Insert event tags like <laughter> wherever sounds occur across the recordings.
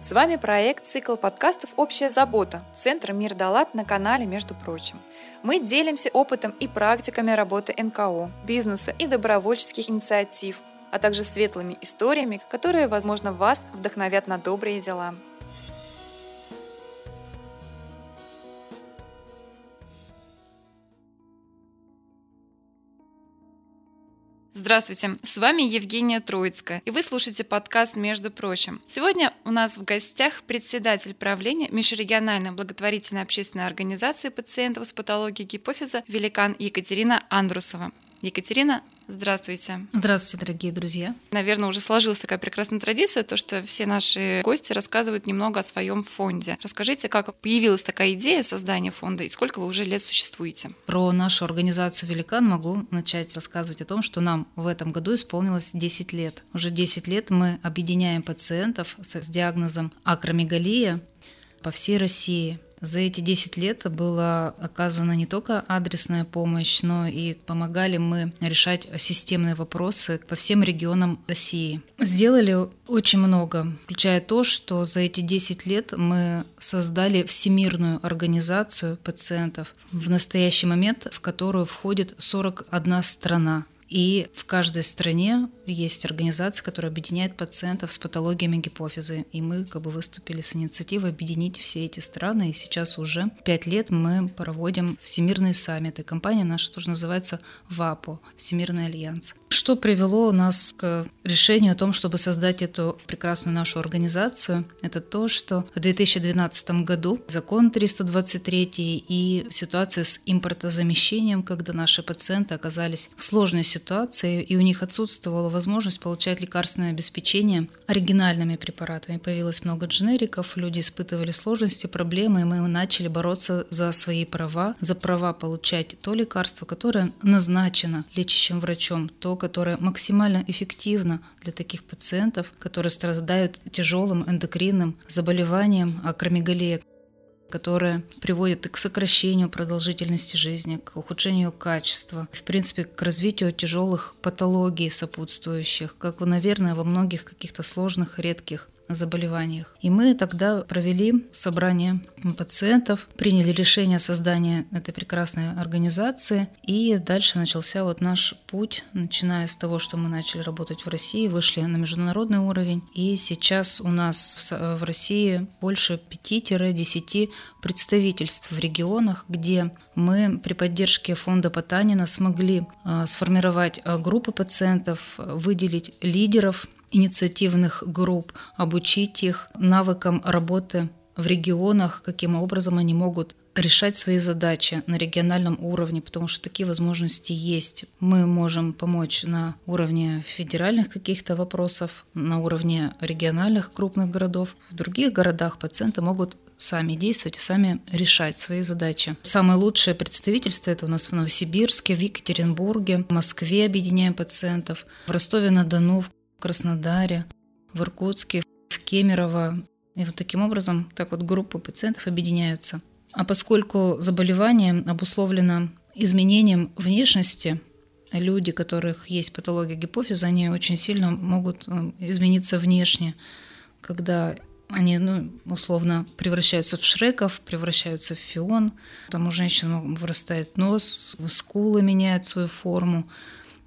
С вами проект «Цикл подкастов «Общая забота» Центра «Мир Далат» на канале «Между прочим». Мы делимся опытом и практиками работы НКО, бизнеса и добровольческих инициатив, а также светлыми историями, которые, возможно, вас вдохновят на добрые дела. Здравствуйте, с вами Евгения Троицкая, и вы слушаете подкаст «Между прочим». Сегодня у нас в гостях председатель правления межрегиональной благотворительной общественной организации пациентов с патологией гипофиза «Великан» Екатерина Андрусова. Екатерина, Здравствуйте. Здравствуйте, дорогие друзья. Наверное, уже сложилась такая прекрасная традиция, то, что все наши гости рассказывают немного о своем фонде. Расскажите, как появилась такая идея создания фонда и сколько вы уже лет существуете? Про нашу организацию «Великан» могу начать рассказывать о том, что нам в этом году исполнилось 10 лет. Уже 10 лет мы объединяем пациентов с диагнозом акромегалия по всей России. За эти 10 лет была оказана не только адресная помощь, но и помогали мы решать системные вопросы по всем регионам России. Сделали очень много, включая то, что за эти 10 лет мы создали всемирную организацию пациентов, в настоящий момент в которую входит 41 страна. И в каждой стране есть организация, которая объединяет пациентов с патологиями гипофизы. И мы как бы выступили с инициативой объединить все эти страны. И сейчас уже пять лет мы проводим всемирные саммиты. Компания наша тоже называется ВАПО, Всемирный альянс. Что привело нас к решению о том, чтобы создать эту прекрасную нашу организацию? Это то, что в 2012 году закон 323 и ситуация с импортозамещением, когда наши пациенты оказались в сложной ситуации, и у них отсутствовала возможность получать лекарственное обеспечение оригинальными препаратами. Появилось много дженериков, люди испытывали сложности, проблемы, и мы начали бороться за свои права, за права получать то лекарство, которое назначено лечащим врачом, то, которое максимально эффективно для таких пациентов, которые страдают тяжелым эндокринным заболеванием акромегалия которая приводит к сокращению продолжительности жизни, к ухудшению качества, в принципе, к развитию тяжелых патологий сопутствующих, как, наверное, во многих каких-то сложных, редких заболеваниях. И мы тогда провели собрание пациентов, приняли решение создания этой прекрасной организации, и дальше начался вот наш путь, начиная с того, что мы начали работать в России, вышли на международный уровень, и сейчас у нас в России больше 5-10 представительств в регионах, где мы при поддержке фонда Потанина смогли а, сформировать а, группы пациентов, выделить лидеров инициативных групп, обучить их навыкам работы в регионах, каким образом они могут решать свои задачи на региональном уровне, потому что такие возможности есть. Мы можем помочь на уровне федеральных каких-то вопросов, на уровне региональных крупных городов. В других городах пациенты могут сами действовать и сами решать свои задачи. Самое лучшее представительство это у нас в Новосибирске, в Екатеринбурге, в Москве объединяем пациентов, в Ростове-на-Дону, в Краснодаре, в Иркутске, в Кемерово. И вот таким образом так вот группы пациентов объединяются. А поскольку заболевание обусловлено изменением внешности, люди, у которых есть патология гипофиза, они очень сильно могут э, измениться внешне, когда они, ну, условно, превращаются в шреков, превращаются в фион. Там у женщин вырастает нос, скулы меняют свою форму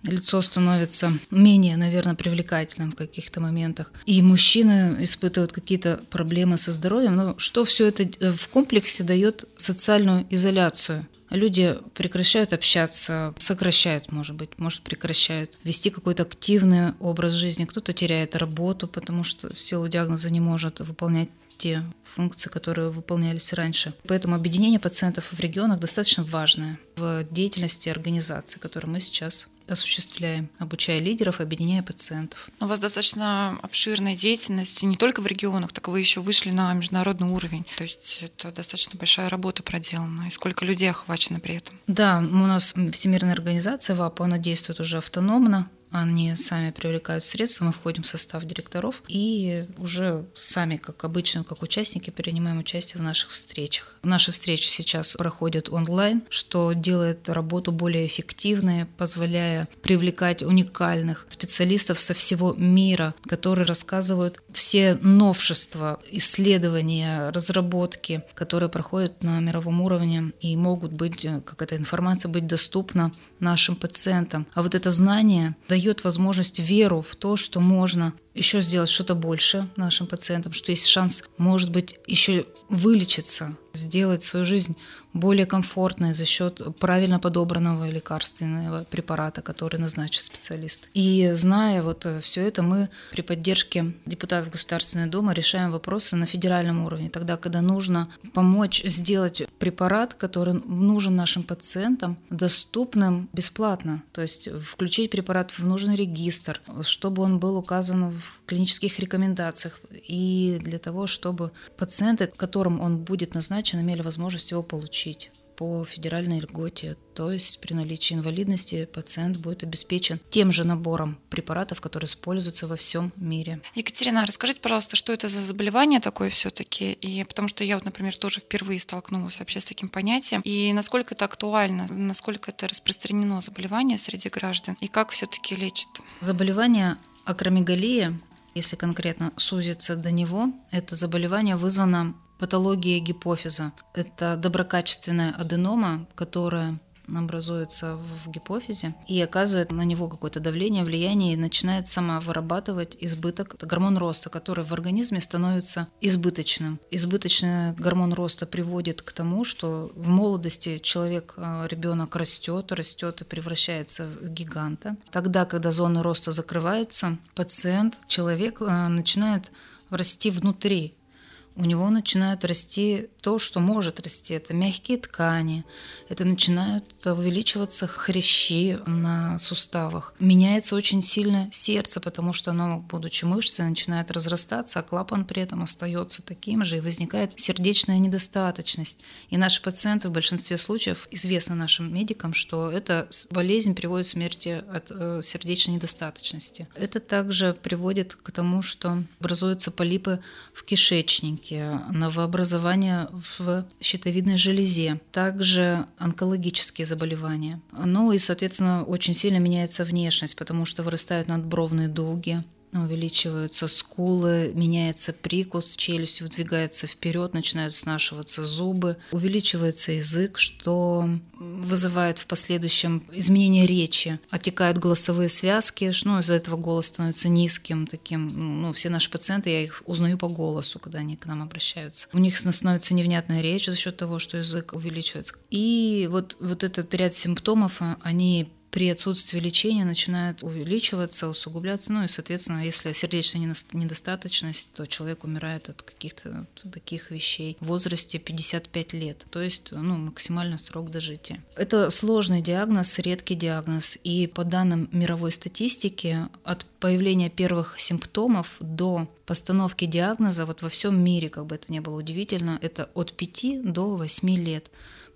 лицо становится менее, наверное, привлекательным в каких-то моментах. И мужчины испытывают какие-то проблемы со здоровьем. Но что все это э, в комплексе дает социальную изоляцию? Люди прекращают общаться, сокращают, может быть, может прекращают вести какой-то активный образ жизни. Кто-то теряет работу, потому что в силу диагноза не может выполнять те функции, которые выполнялись раньше. Поэтому объединение пациентов в регионах достаточно важное в деятельности организации, которую мы сейчас осуществляем, обучая лидеров, объединяя пациентов. У вас достаточно обширная деятельность не только в регионах, так вы еще вышли на международный уровень. То есть это достаточно большая работа проделана. И сколько людей охвачено при этом? Да, у нас Всемирная организация ВАПО, она действует уже автономно, они сами привлекают средства, мы входим в состав директоров и уже сами, как обычно, как участники, принимаем участие в наших встречах. Наши встречи сейчас проходят онлайн, что делает работу более эффективной, позволяя привлекать уникальных специалистов со всего мира, которые рассказывают все новшества, исследования, разработки, которые проходят на мировом уровне и могут быть, как эта информация быть доступна нашим пациентам. А вот это знание дает возможность веру в то, что можно еще сделать что-то больше нашим пациентам, что есть шанс, может быть, еще вылечиться, сделать свою жизнь более комфортной за счет правильно подобранного лекарственного препарата, который назначит специалист. И зная вот все это, мы при поддержке депутатов Государственной Думы решаем вопросы на федеральном уровне, тогда, когда нужно помочь сделать препарат, который нужен нашим пациентам, доступным бесплатно, то есть включить препарат в нужный регистр, чтобы он был указан в клинических рекомендациях и для того, чтобы пациенты, которым он будет назначен, имели возможность его получить по федеральной льготе, то есть при наличии инвалидности пациент будет обеспечен тем же набором препаратов, которые используются во всем мире. Екатерина, расскажите, пожалуйста, что это за заболевание такое все-таки? И потому что я вот, например, тоже впервые столкнулась вообще с таким понятием. И насколько это актуально, насколько это распространено заболевание среди граждан, и как все-таки лечат? Заболевание акромегалия если конкретно сузиться до него, это заболевание вызвано патологией гипофиза. Это доброкачественная аденома, которая образуется в гипофизе и оказывает на него какое-то давление, влияние и начинает сама вырабатывать избыток гормон роста, который в организме становится избыточным. Избыточный гормон роста приводит к тому, что в молодости человек, э, ребенок растет, растет и превращается в гиганта. Тогда, когда зоны роста закрываются, пациент, человек э, начинает расти внутри у него начинают расти то, что может расти. Это мягкие ткани, это начинают увеличиваться хрящи на суставах. Меняется очень сильно сердце, потому что оно, будучи мышцей, начинает разрастаться, а клапан при этом остается таким же, и возникает сердечная недостаточность. И наши пациенты в большинстве случаев, известно нашим медикам, что эта болезнь приводит к смерти от э, сердечной недостаточности. Это также приводит к тому, что образуются полипы в кишечнике, клиники, новообразования в щитовидной железе, также онкологические заболевания. Ну и, соответственно, очень сильно меняется внешность, потому что вырастают надбровные дуги, увеличиваются скулы, меняется прикус, челюсть выдвигается вперед, начинают снашиваться зубы, увеличивается язык, что вызывает в последующем изменение речи, отекают голосовые связки, ну, из-за этого голос становится низким, таким, ну, все наши пациенты, я их узнаю по голосу, когда они к нам обращаются. У них становится невнятная речь за счет того, что язык увеличивается. И вот, вот этот ряд симптомов, они при отсутствии лечения начинает увеличиваться, усугубляться. Ну и, соответственно, если сердечная недостаточность, то человек умирает от каких-то таких вещей в возрасте 55 лет, то есть ну, максимальный срок дожития. Это сложный диагноз, редкий диагноз, и по данным мировой статистики, от появления первых симптомов до постановки диагноза вот во всем мире, как бы это ни было удивительно, это от 5 до 8 лет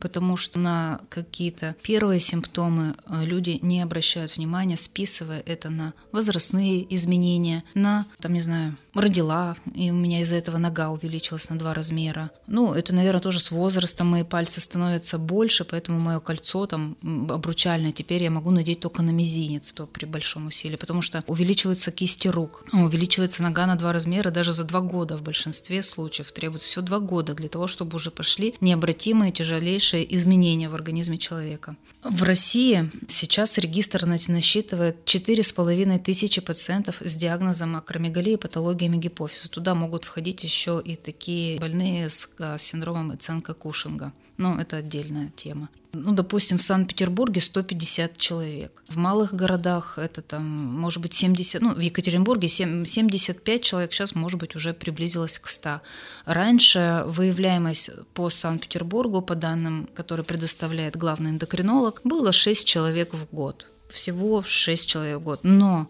потому что на какие-то первые симптомы э, люди не обращают внимания, списывая это на возрастные изменения, на, там, не знаю, родила, и у меня из-за этого нога увеличилась на два размера. Ну, это, наверное, тоже с возрастом мои пальцы становятся больше, поэтому мое кольцо там обручальное теперь я могу надеть только на мизинец, то при большом усилии, потому что увеличиваются кисти рук, увеличивается нога на два размера даже за два года в большинстве случаев. Требуется все два года для того, чтобы уже пошли необратимые тяжелейшие изменения в организме человека. В России сейчас регистр насчитывает 4,5 тысячи пациентов с диагнозом акромегалии патологии патологиями гипофиза. Туда могут входить еще и такие больные с а, синдромом Эценка Кушинга. Но это отдельная тема. Ну, допустим, в Санкт-Петербурге 150 человек. В малых городах это там, может быть, 70, ну, в Екатеринбурге 75 человек, сейчас, может быть, уже приблизилось к 100. Раньше выявляемость по Санкт-Петербургу, по данным, которые предоставляет главный эндокринолог, было 6 человек в год. Всего 6 человек в год. Но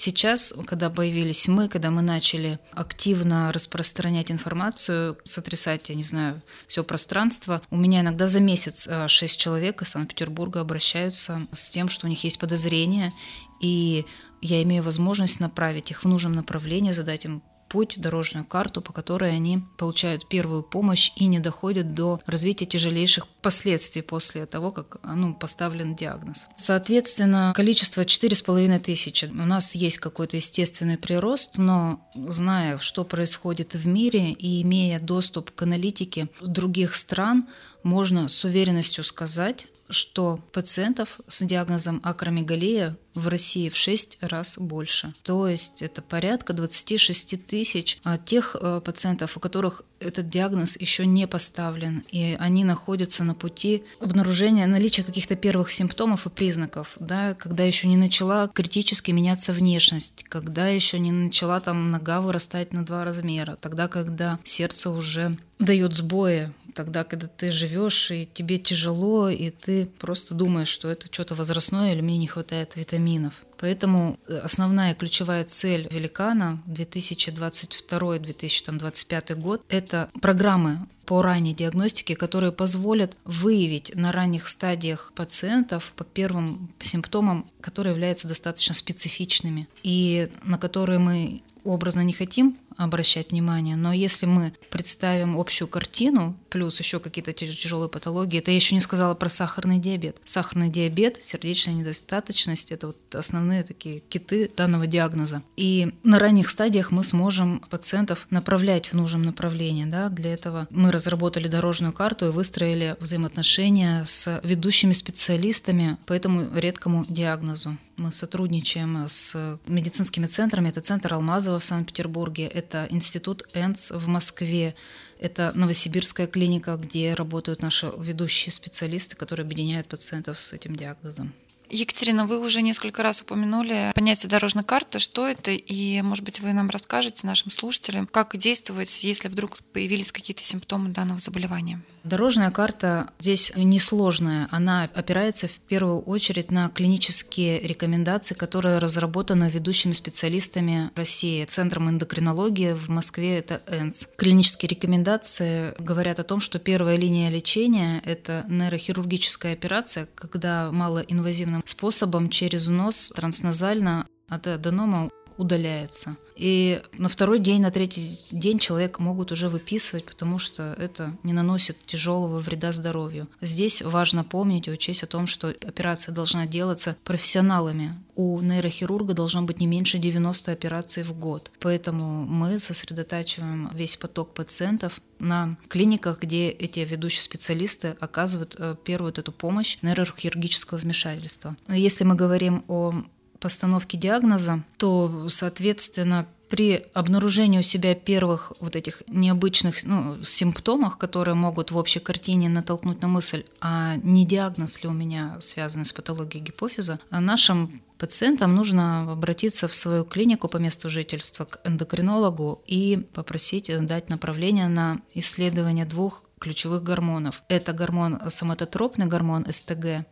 Сейчас, когда появились мы, когда мы начали активно распространять информацию, сотрясать, я не знаю, все пространство, у меня иногда за месяц э, шесть человек из Санкт-Петербурга обращаются с тем, что у них есть подозрения, и я имею возможность направить их в нужном направлении, задать им путь, дорожную карту, по которой они получают первую помощь и не доходят до развития тяжелейших последствий после того, как ну, поставлен диагноз. Соответственно, количество 4,5 тысячи. У нас есть какой-то естественный прирост, но зная, что происходит в мире и имея доступ к аналитике других стран, можно с уверенностью сказать, что пациентов с диагнозом акромегалия в России в 6 раз больше. То есть это порядка 26 тысяч а тех э, пациентов, у которых этот диагноз еще не поставлен, и они находятся на пути обнаружения наличия каких-то первых симптомов и признаков, да, когда еще не начала критически меняться внешность, когда еще не начала там нога вырастать на два размера, тогда, когда сердце уже дает сбои, тогда, когда ты живешь, и тебе тяжело, и ты просто думаешь, что это что-то возрастное или мне не хватает витаминов. Поэтому э, основная ключевая цель великана 2022-2025 год – это программы по ранней диагностике, которые позволят выявить на ранних стадиях пациентов по первым симптомам, которые являются достаточно специфичными и на которые мы образно не хотим обращать внимание. Но если мы представим общую картину, плюс еще какие-то тяжелые патологии, это я еще не сказала про сахарный диабет. Сахарный диабет, сердечная недостаточность – это вот основные такие киты данного диагноза. И на ранних стадиях мы сможем пациентов направлять в нужном направлении. Да? Для этого мы разработали дорожную карту и выстроили взаимоотношения с ведущими специалистами по этому редкому диагнозу. Мы сотрудничаем с медицинскими центрами. Это центр Алмазова в Санкт-Петербурге, это институт ЭНС в Москве, это Новосибирская клиника, где работают наши ведущие специалисты, которые объединяют пациентов с этим диагнозом. Екатерина, вы уже несколько раз упомянули понятие дорожной карты. Что это? И, может быть, вы нам расскажете, нашим слушателям, как действовать, если вдруг появились какие-то симптомы данного заболевания? Дорожная карта здесь несложная. Она опирается в первую очередь на клинические рекомендации, которые разработаны ведущими специалистами России. Центром эндокринологии в Москве это ЭНС. Клинические рекомендации говорят о том, что первая линия лечения – это нейрохирургическая операция, когда малоинвазивным способом через нос трансназально от аденома удаляется. И на второй день, на третий день человек могут уже выписывать, потому что это не наносит тяжелого вреда здоровью. Здесь важно помнить и учесть о том, что операция должна делаться профессионалами. У нейрохирурга должно быть не меньше 90 операций в год. Поэтому мы сосредотачиваем весь поток пациентов на клиниках, где эти ведущие специалисты оказывают э, первую вот эту помощь нейрохирургического вмешательства. Если мы говорим о постановки диагноза, то, соответственно, при обнаружении у себя первых вот этих необычных ну, симптомов, которые могут в общей картине натолкнуть на мысль, а не диагноз ли у меня связан с патологией гипофиза, а нашим пациентам нужно обратиться в свою клинику по месту жительства к эндокринологу и попросить дать направление на исследование двух ключевых гормонов. Это гормон соматотропный гормон СТГ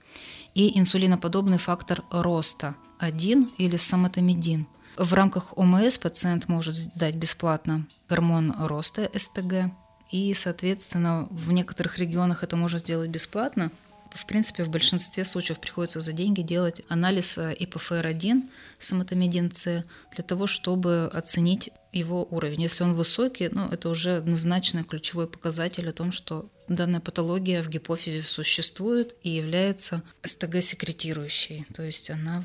и инсулиноподобный фактор роста – 1 или самотомедин. В рамках ОМС пациент может сдать бесплатно гормон роста СТГ, и, соответственно, в некоторых регионах это можно сделать бесплатно. В принципе, в большинстве случаев приходится за деньги делать анализ э, ИПФР-1, самотомедин С, для того, чтобы оценить его уровень. Если он высокий, ну, это уже однозначно ключевой показатель о том, что данная патология в гипофизе существует и является СТГ-секретирующей, то есть она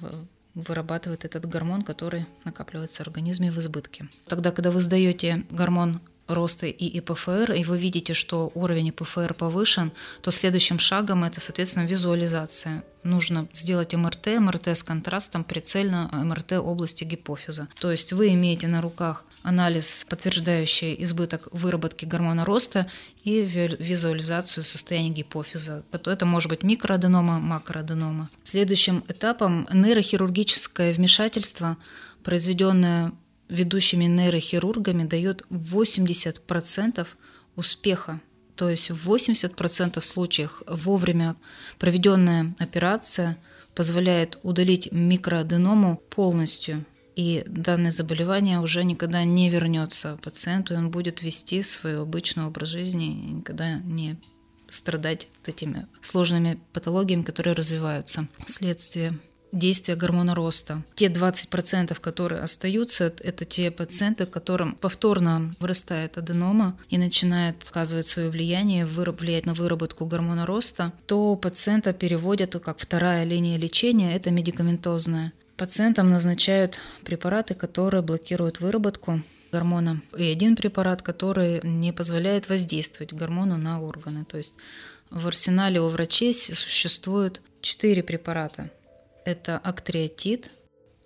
вырабатывает этот гормон, который накапливается в организме в избытке. Тогда, когда вы сдаете гормон роста и ИПФР, и вы видите, что уровень ИПФР повышен, то следующим шагом это, соответственно, визуализация. Нужно сделать МРТ, МРТ с контрастом, прицельно МРТ области гипофиза. То есть вы имеете на руках анализ, подтверждающий избыток выработки гормона роста и визуализацию состояния гипофиза. Это может быть микроаденома, макроаденома. Следующим этапом нейрохирургическое вмешательство, произведенное ведущими нейрохирургами, дает 80% успеха. То есть в 80% случаев вовремя проведенная операция позволяет удалить микроаденому полностью и данное заболевание уже никогда не вернется пациенту, и он будет вести свой обычный образ жизни и никогда не страдать этими сложными патологиями, которые развиваются вследствие действия гормона роста. Те 20%, которые остаются, это те пациенты, которым повторно вырастает аденома и начинает оказывать свое влияние, влиять на выработку гормона роста, то пациента переводят как вторая линия лечения, это медикаментозная. Пациентам назначают препараты, которые блокируют выработку гормона, и один препарат, который не позволяет воздействовать гормону на органы. То есть в арсенале у врачей существует четыре препарата. Это актриотид,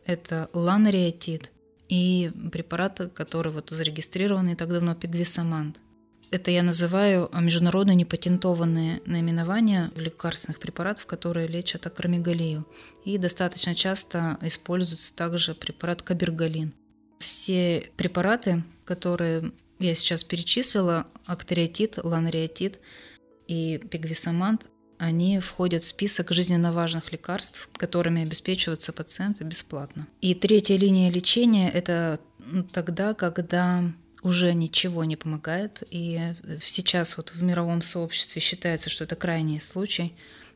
это ланреотид и препараты, которые вот зарегистрированы не так давно, пигвисамант. Это я называю международно непатентованные наименования лекарственных препаратов, которые лечат акромегалию. И достаточно часто используется также препарат кабергалин. Все препараты, которые я сейчас перечислила, актериотид, ланреотид и пигвисамант, они входят в список жизненно важных лекарств, которыми обеспечиваются пациенты бесплатно. И третья линия лечения – это тогда, когда уже ничего не помогает. И сейчас вот в мировом сообществе считается, что это крайний случай.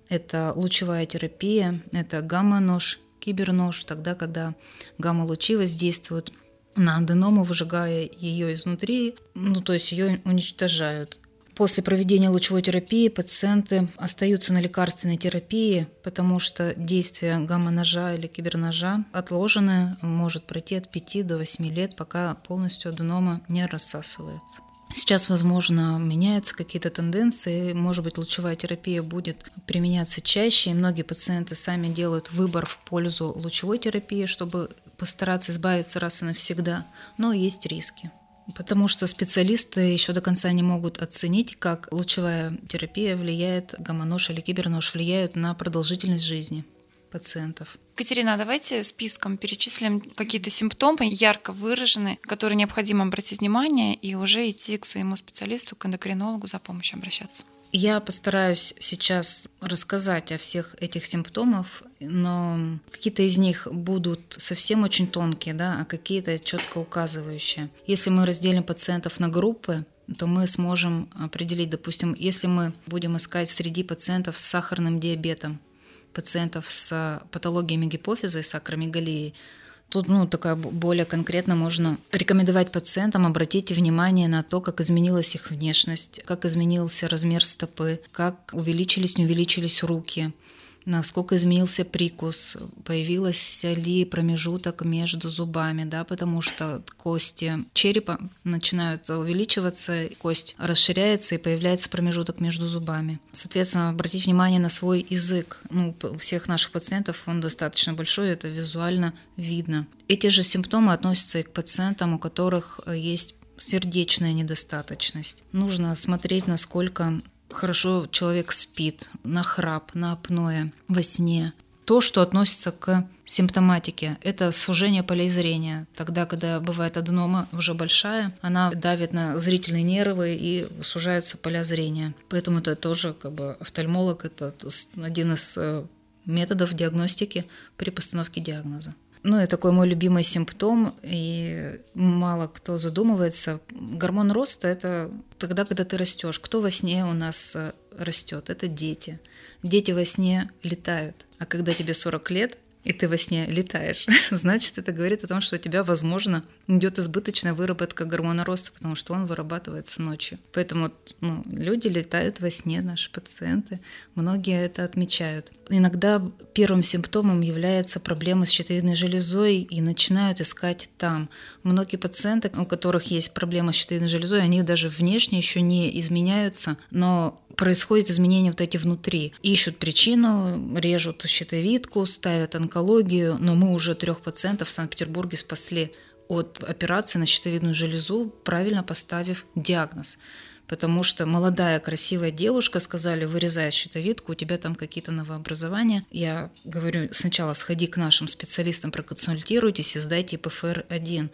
Это лучевая терапия, это гамма-нож, кибернож, тогда, когда гамма-лучи воздействуют на аденому, выжигая ее изнутри, ну то есть ее уничтожают. После проведения лучевой терапии пациенты остаются на лекарственной терапии, потому что действие гамма-ножа или киберножа отложенное может пройти от 5 до 8 лет, пока полностью аденома не рассасывается. Сейчас, возможно, меняются какие-то тенденции, может быть, лучевая терапия будет применяться чаще, и многие пациенты сами делают выбор в пользу лучевой терапии, чтобы постараться избавиться раз и навсегда, но есть риски. Потому что специалисты еще до конца не могут оценить, как лучевая терапия влияет, гамма-нож или кибернож влияют на продолжительность жизни пациентов. Катерина, давайте списком перечислим какие-то симптомы ярко выраженные, которые необходимо обратить внимание и уже идти к своему специалисту, к эндокринологу за помощью обращаться. Я постараюсь сейчас рассказать о всех этих симптомах, но какие-то из них будут совсем очень тонкие, да, а какие-то четко указывающие. Если мы разделим пациентов на группы, то мы сможем определить, допустим, если мы будем искать среди пациентов с сахарным диабетом, пациентов с патологиями гипофиза и с акромегалией, Тут, ну, такая более конкретно можно рекомендовать пациентам обратить внимание на то, как изменилась их внешность, как изменился размер стопы, как увеличились, не увеличились руки, насколько изменился прикус, появился ли промежуток между зубами, да, потому что кости черепа начинают увеличиваться, кость расширяется и появляется промежуток между зубами. Соответственно, обратить внимание на свой язык. Ну, у всех наших пациентов он достаточно большой, это визуально видно. Эти же симптомы относятся и к пациентам, у которых есть сердечная недостаточность. Нужно смотреть, насколько хорошо человек спит, на храп, на апноэ, во сне. То, что относится к симптоматике, это сужение полей зрения. Тогда, когда бывает аденома уже большая, она давит на зрительные нервы и сужаются поля зрения. Поэтому это тоже как бы офтальмолог, это один из э, методов диагностики при постановке диагноза. Ну, это такой мой любимый симптом, и мало кто задумывается. Гормон роста – это тогда, когда ты растешь. Кто во сне у нас э, растет? Это дети. Дети во сне летают. А когда тебе 40 лет, и ты во сне летаешь, <laughs> значит, это говорит о том, что у тебя, возможно, идет избыточная выработка гормона роста, потому что он вырабатывается ночью. Поэтому ну, люди летают во сне, наши пациенты, многие это отмечают. Иногда первым симптомом является проблема с щитовидной железой и начинают искать там. Многие пациенты, у которых есть проблема с щитовидной железой, они даже внешне еще не изменяются, но происходят изменения вот эти внутри. Ищут причину, режут щитовидку, ставят онкологию, но мы уже трех пациентов в Санкт-Петербурге спасли от операции на щитовидную железу, правильно поставив диагноз. Потому что молодая красивая девушка сказали, вырезая щитовидку, у тебя там какие-то новообразования. Я говорю, сначала сходи к нашим специалистам, проконсультируйтесь и сдайте ПФР-1.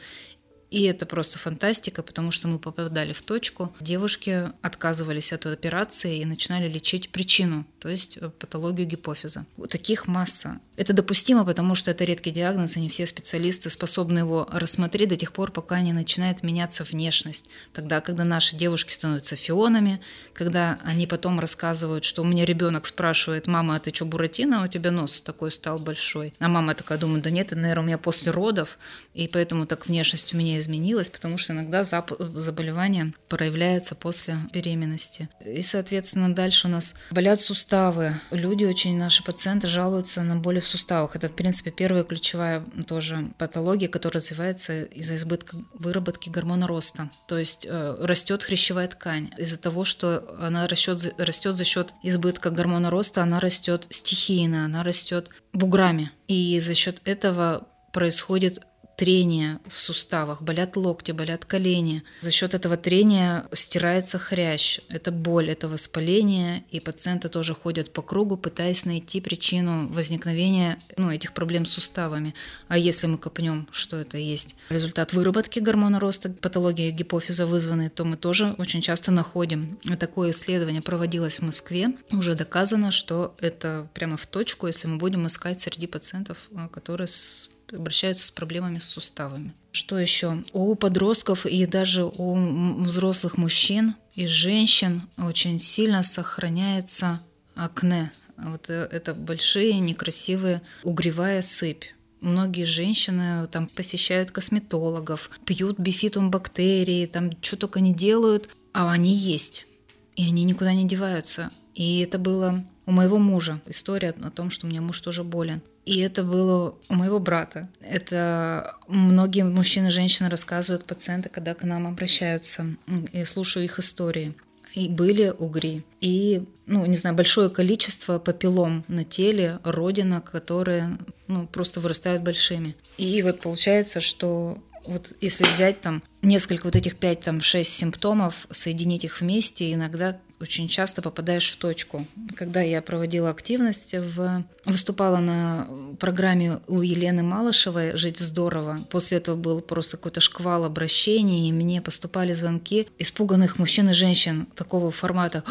И это просто фантастика, потому что мы попадали в точку. Девушки отказывались от операции и начинали лечить причину, то есть э, патологию гипофиза. Таких масса. Это допустимо, потому что это редкий диагноз, и не все специалисты способны его рассмотреть до тех пор, пока не начинает меняться внешность. Тогда, когда наши девушки становятся фионами, когда они потом рассказывают, что у меня ребенок спрашивает, мама, а ты что, Буратино, у тебя нос такой стал большой? А мама такая думает, да нет, это, наверное, у меня после родов, и поэтому так внешность у меня изменилась, потому что иногда заболевание проявляется после беременности. И, соответственно, дальше у нас болят суставы. Люди очень, наши пациенты жалуются на боли в суставах. Это, в принципе, первая ключевая тоже патология, которая развивается из-за избытка выработки гормона роста. То есть э, растет хрящевая ткань. Из-за того, что она растет, растет за счет избытка гормона роста, она растет стихийно, она растет буграми. И за счет этого происходит трение в суставах, болят локти, болят колени. За счет этого трения стирается хрящ. Это боль, это воспаление, и пациенты тоже ходят по кругу, пытаясь найти причину возникновения ну, этих проблем с суставами. А если мы копнем, что это есть результат выработки гормона роста, патология гипофиза вызванной, то мы тоже очень часто находим. Такое исследование проводилось в Москве. Уже доказано, что это прямо в точку, если мы будем искать среди пациентов, которые с обращаются с проблемами с суставами. Что еще? У подростков и даже у взрослых мужчин и женщин очень сильно сохраняется акне. Вот э, это большие некрасивые угревая сыпь. Многие женщины там посещают косметологов, пьют бифитум бактерии, там что только не делают, а они есть. И они никуда не деваются. И это было у моего мужа. История о том, что у меня муж тоже болен. И это было у моего брата. Это многие мужчины и женщины рассказывают пациенты, когда к нам обращаются. И слушаю их истории. И были угри. И, ну, не знаю, большое количество папиллом на теле, родинок, которые, ну, просто вырастают большими. И вот получается, что вот если взять там несколько вот этих пять, там, шесть симптомов, соединить их вместе, иногда очень часто попадаешь в точку. Когда я проводила активность, в... выступала на программе у Елены Малышевой «Жить здорово». После этого был просто какой-то шквал обращений, и мне поступали звонки испуганных мужчин и женщин такого формата.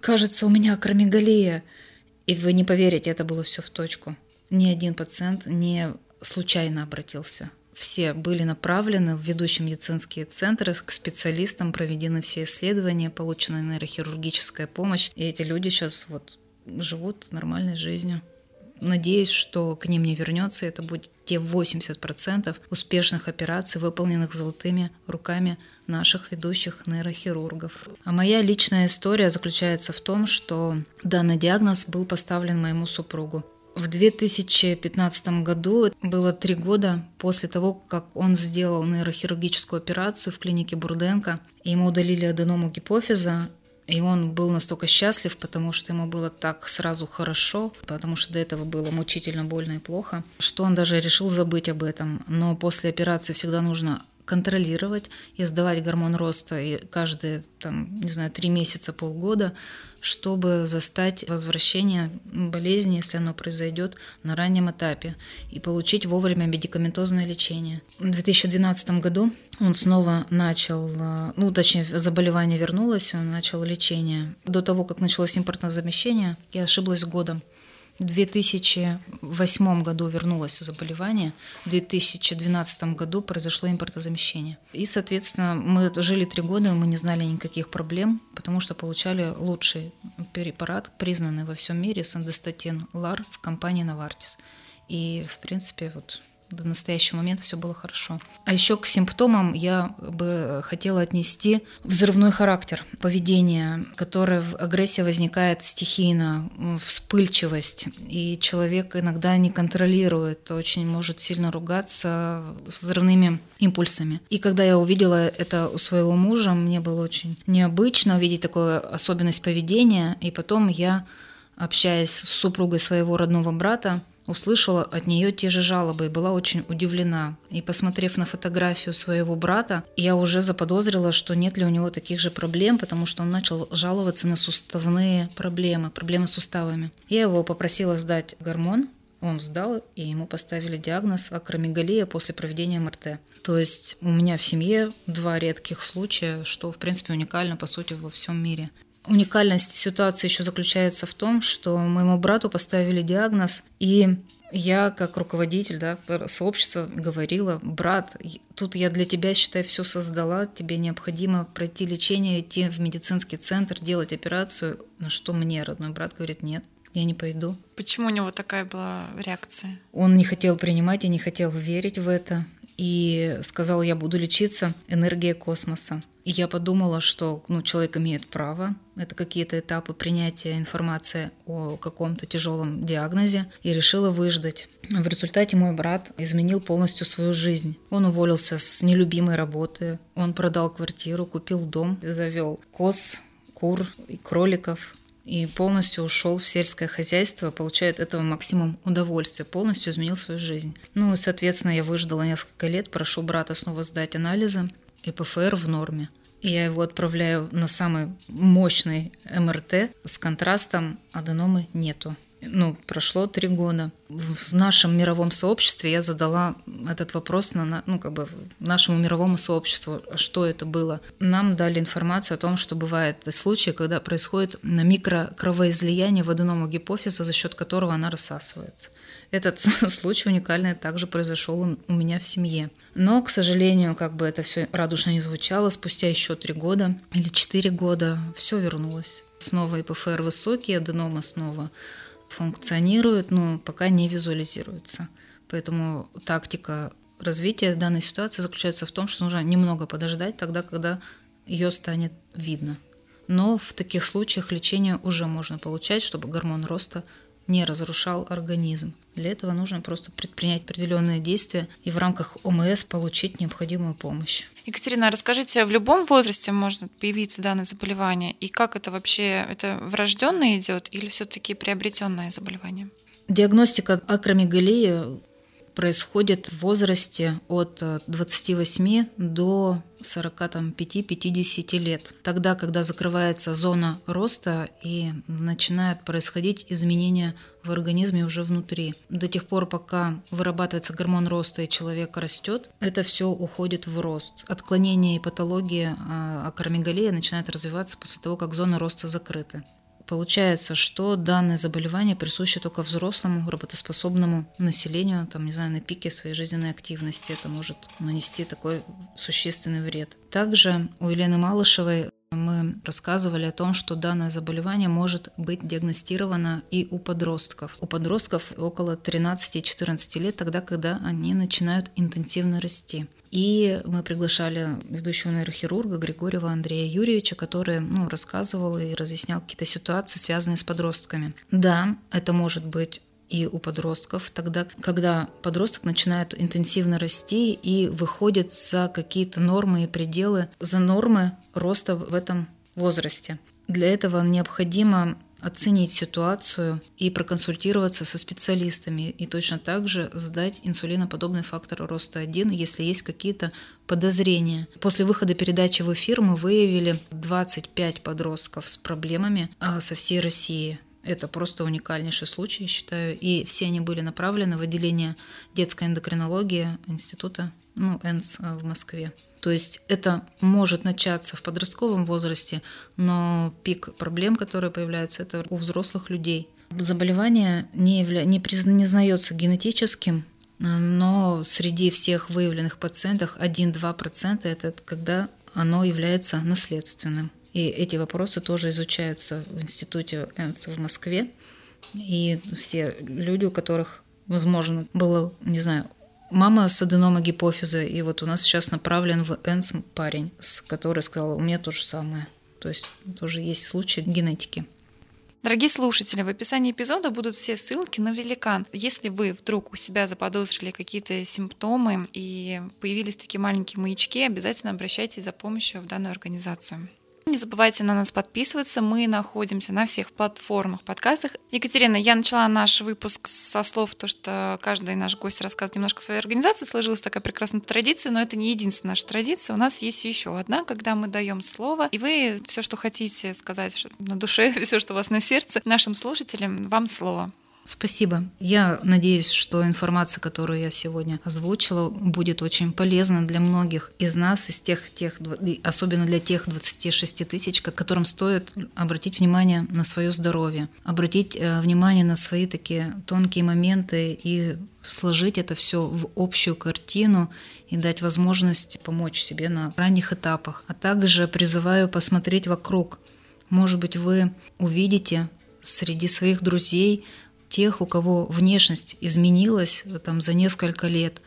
«Кажется, у меня акромегалия!» И вы не поверите, это было все в точку. Ни один пациент не случайно обратился все были направлены в ведущие медицинские центры к специалистам, проведены все исследования, получена нейрохирургическая помощь. И эти люди сейчас вот живут нормальной жизнью. Надеюсь, что к ним не вернется. Это будет те 80% успешных операций, выполненных золотыми руками наших ведущих нейрохирургов. А моя личная история заключается в том, что данный диагноз был поставлен моему супругу. В 2015 году было три года после того, как он сделал нейрохирургическую операцию в клинике Бурденко. Ему удалили аденому гипофиза, и он был настолько счастлив, потому что ему было так сразу хорошо, потому что до этого было мучительно больно и плохо, что он даже решил забыть об этом. Но после операции всегда нужно контролировать и сдавать гормон роста и каждые, там, не знаю, три месяца, полгода, чтобы застать возвращение болезни, если оно произойдет на раннем этапе, и получить вовремя медикаментозное лечение. В 2012 году он снова начал, э, ну, точнее, заболевание вернулось, он начал лечение. До того, как началось импортное замещение, я ошиблась годом. В 2008 году вернулось заболевание, в 2012 году произошло импортозамещение. И, соответственно, мы жили три года, мы не знали никаких проблем, потому что получали лучший препарат, признанный во всем мире, сандестатин ЛАР в компании Novartis. И, в принципе, вот до настоящего момента все было хорошо. А еще к симптомам я бы хотела отнести взрывной характер поведения, которое в агрессии возникает стихийно, вспыльчивость, и человек иногда не контролирует, очень может сильно ругаться взрывными импульсами. И когда я увидела это у своего мужа, мне было очень необычно увидеть такую особенность поведения, и потом я общаясь с супругой своего родного брата, услышала от нее те же жалобы и была очень удивлена. И посмотрев на фотографию своего брата, я уже заподозрила, что нет ли у него таких же проблем, потому что он начал жаловаться на суставные проблемы, проблемы с суставами. Я его попросила сдать гормон, Он сдал, и ему поставили диагноз акромегалия после проведения МРТ. То есть у меня в семье два редких случая, что, в принципе, уникально, по сути, во всем мире. Уникальность ситуации еще заключается в том, что моему брату поставили диагноз, и я, как руководитель да, сообщества, говорила, брат, тут я для тебя, считай, все создала, тебе необходимо пройти лечение, идти в медицинский центр, делать операцию. На что мне родной брат говорит, нет, я не пойду. Почему у него такая была реакция? Он не хотел принимать, я не хотел верить в это. И сказал, я буду лечиться энергией космоса. И я подумала, что ну, человек имеет право, это какие-то этапы принятия информации о каком-то тяжелом диагнозе, и решила выждать. В результате мой брат изменил полностью свою жизнь. Он уволился с нелюбимой работы, он продал квартиру, купил дом, завел коз, кур и кроликов, и полностью ушел в сельское хозяйство, получает этого максимум удовольствия, полностью изменил свою жизнь. Ну и, соответственно, я выждала несколько лет, прошу брата снова сдать анализы, и ПФР в норме. Я его отправляю на самый мощный МРТ с контрастом аденомы нету. Ну, прошло три года. В нашем мировом сообществе я задала этот вопрос на, ну, как бы нашему мировому сообществу, что это было. Нам дали информацию о том, что бывает случаи, когда происходит микрокровоизлияние в аденому гипофиза, за счет которого она рассасывается. Этот <laughs> случай уникальный также произошел у меня в семье. Но, к сожалению, как бы это все радужно не звучало, спустя еще три года или четыре года все вернулось. Снова ИПФР высокий, аденома снова функционирует, но пока не визуализируется. Поэтому тактика развития данной ситуации заключается в том, что нужно немного подождать тогда, когда ее станет видно. Но в таких случаях лечение уже можно получать, чтобы гормон роста не разрушал организм. Для этого нужно просто предпринять определенные действия и в рамках ОМС получить необходимую помощь. Екатерина, расскажите, в любом возрасте может появиться данное заболевание? И как это вообще, это врожденное идет или все-таки приобретенное заболевание? Диагностика акромегалии происходит в возрасте от 28 до 45-50 лет. Тогда, когда закрывается зона роста и начинают происходить изменения в организме уже внутри. До тех пор, пока вырабатывается гормон роста и человек растет, это все уходит в рост. Отклонение и патология акромегалия начинает развиваться после того, как зона роста закрыта. Получается, что данное заболевание присуще только взрослому работоспособному населению, там, не знаю, на пике своей жизненной активности. Это может нанести такой существенный вред. Также у Елены Малышевой мы рассказывали о том, что данное заболевание может быть диагностировано и у подростков. У подростков около 13-14 лет, тогда, когда они начинают интенсивно расти. И мы приглашали ведущего нейрохирурга Григорьева Андрея Юрьевича, который ну, рассказывал и разъяснял какие-то ситуации, связанные с подростками. Да, это может быть и у подростков, тогда, когда подросток начинает интенсивно расти и выходит за какие-то нормы и пределы, за нормы роста в этом возрасте. Для этого необходимо оценить ситуацию и проконсультироваться со специалистами и точно так же сдать инсулиноподобный фактор роста 1, если есть какие-то подозрения. После выхода передачи в эфир мы выявили 25 подростков с проблемами а, со всей России. Это просто уникальнейший случай, я считаю. И все они были направлены в отделение детской эндокринологии Института ну, ЭНС в Москве. То есть это может начаться в подростковом возрасте, но пик проблем, которые появляются, это у взрослых людей. Заболевание не, явля... не признается генетическим, но среди всех выявленных пациентов 1-2% это когда оно является наследственным. И эти вопросы тоже изучаются в институте ЭНС в Москве. И все люди, у которых, возможно, было, не знаю, Мама с аденомой гипофиза, и вот у нас сейчас направлен в ЭНС парень, который сказал, у меня то же самое. То есть тоже есть случаи генетики. Дорогие слушатели, в описании эпизода будут все ссылки на великан. Если вы вдруг у себя заподозрили какие-то симптомы и появились такие маленькие маячки, обязательно обращайтесь за помощью в данную организацию. Не забывайте на нас подписываться. Мы находимся на всех платформах, подкастах. Екатерина, я начала наш выпуск со слов, то, что каждый наш гость рассказывает немножко о своей организации. Сложилась такая прекрасная традиция, но это не единственная наша традиция. У нас есть еще одна, когда мы даем слово, и вы все, что хотите сказать на душе, <laughs> все, что у вас на сердце, нашим слушателям, вам слово. Спасибо. Я надеюсь, что информация, которую я сегодня озвучила, будет очень полезна для многих из нас, из тех, тех особенно для тех 26 тысяч, которым стоит обратить внимание на свое здоровье, обратить э, внимание на свои такие тонкие моменты и сложить это все в общую картину и дать возможность помочь себе на ранних этапах. А также призываю посмотреть вокруг. Может быть, вы увидите среди своих друзей тех, у кого внешность изменилась там, за несколько лет.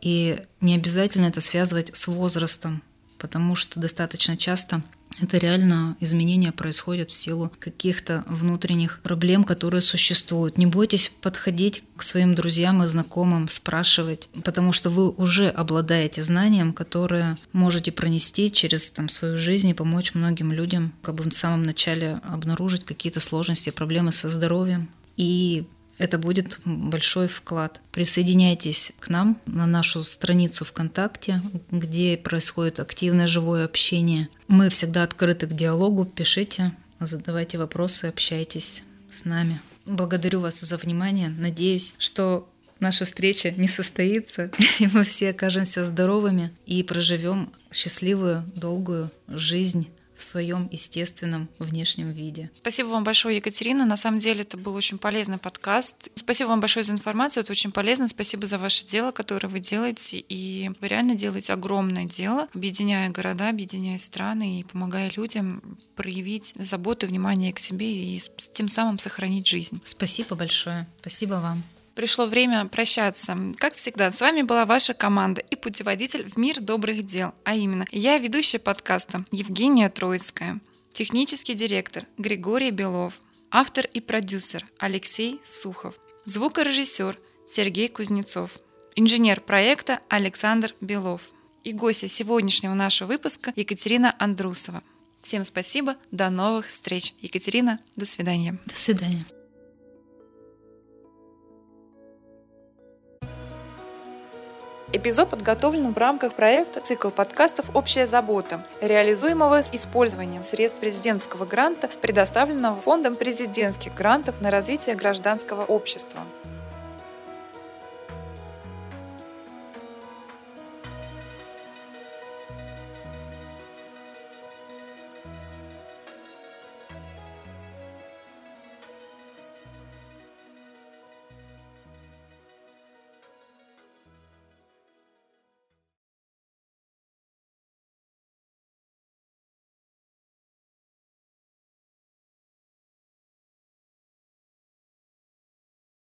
И не обязательно это связывать с возрастом, потому что достаточно часто это реально изменения происходят в силу каких-то внутренних проблем, которые существуют. Не бойтесь подходить к своим друзьям и знакомым, спрашивать, потому что вы уже обладаете знанием, которое можете пронести через там, свою жизнь и помочь многим людям как бы в самом начале обнаружить какие-то сложности, проблемы со здоровьем и это будет большой вклад. Присоединяйтесь к нам на нашу страницу ВКонтакте, где происходит активное живое общение. Мы всегда открыты к диалогу. Пишите, задавайте вопросы, общайтесь с нами. Благодарю вас за внимание. Надеюсь, что наша встреча не состоится, <laughs> и мы все окажемся здоровыми и проживем счастливую, долгую жизнь в своем естественном внешнем виде. Спасибо вам большое, Екатерина. На самом деле это был очень полезный подкаст. Спасибо вам большое за информацию, это очень полезно. Спасибо за ваше дело, которое вы делаете. И вы реально делаете огромное дело, объединяя города, объединяя страны и помогая людям проявить заботу и внимание к себе и тем самым сохранить жизнь. Спасибо большое. Спасибо вам пришло время прощаться. Как всегда, с вами была ваша команда и путеводитель в мир добрых дел, а именно я, ведущая подкаста Евгения Троицкая, технический директор Григорий Белов, автор и продюсер Алексей Сухов, звукорежиссер Сергей Кузнецов, инженер проекта Александр Белов и гостья сегодняшнего нашего выпуска Екатерина Андрусова. Всем спасибо, до новых встреч. Екатерина, до свидания. До свидания. Эпизод подготовлен в рамках проекта «Цикл подкастов «Общая забота», реализуемого с использованием средств президентского гранта, предоставленного Фондом президентских грантов на развитие гражданского общества.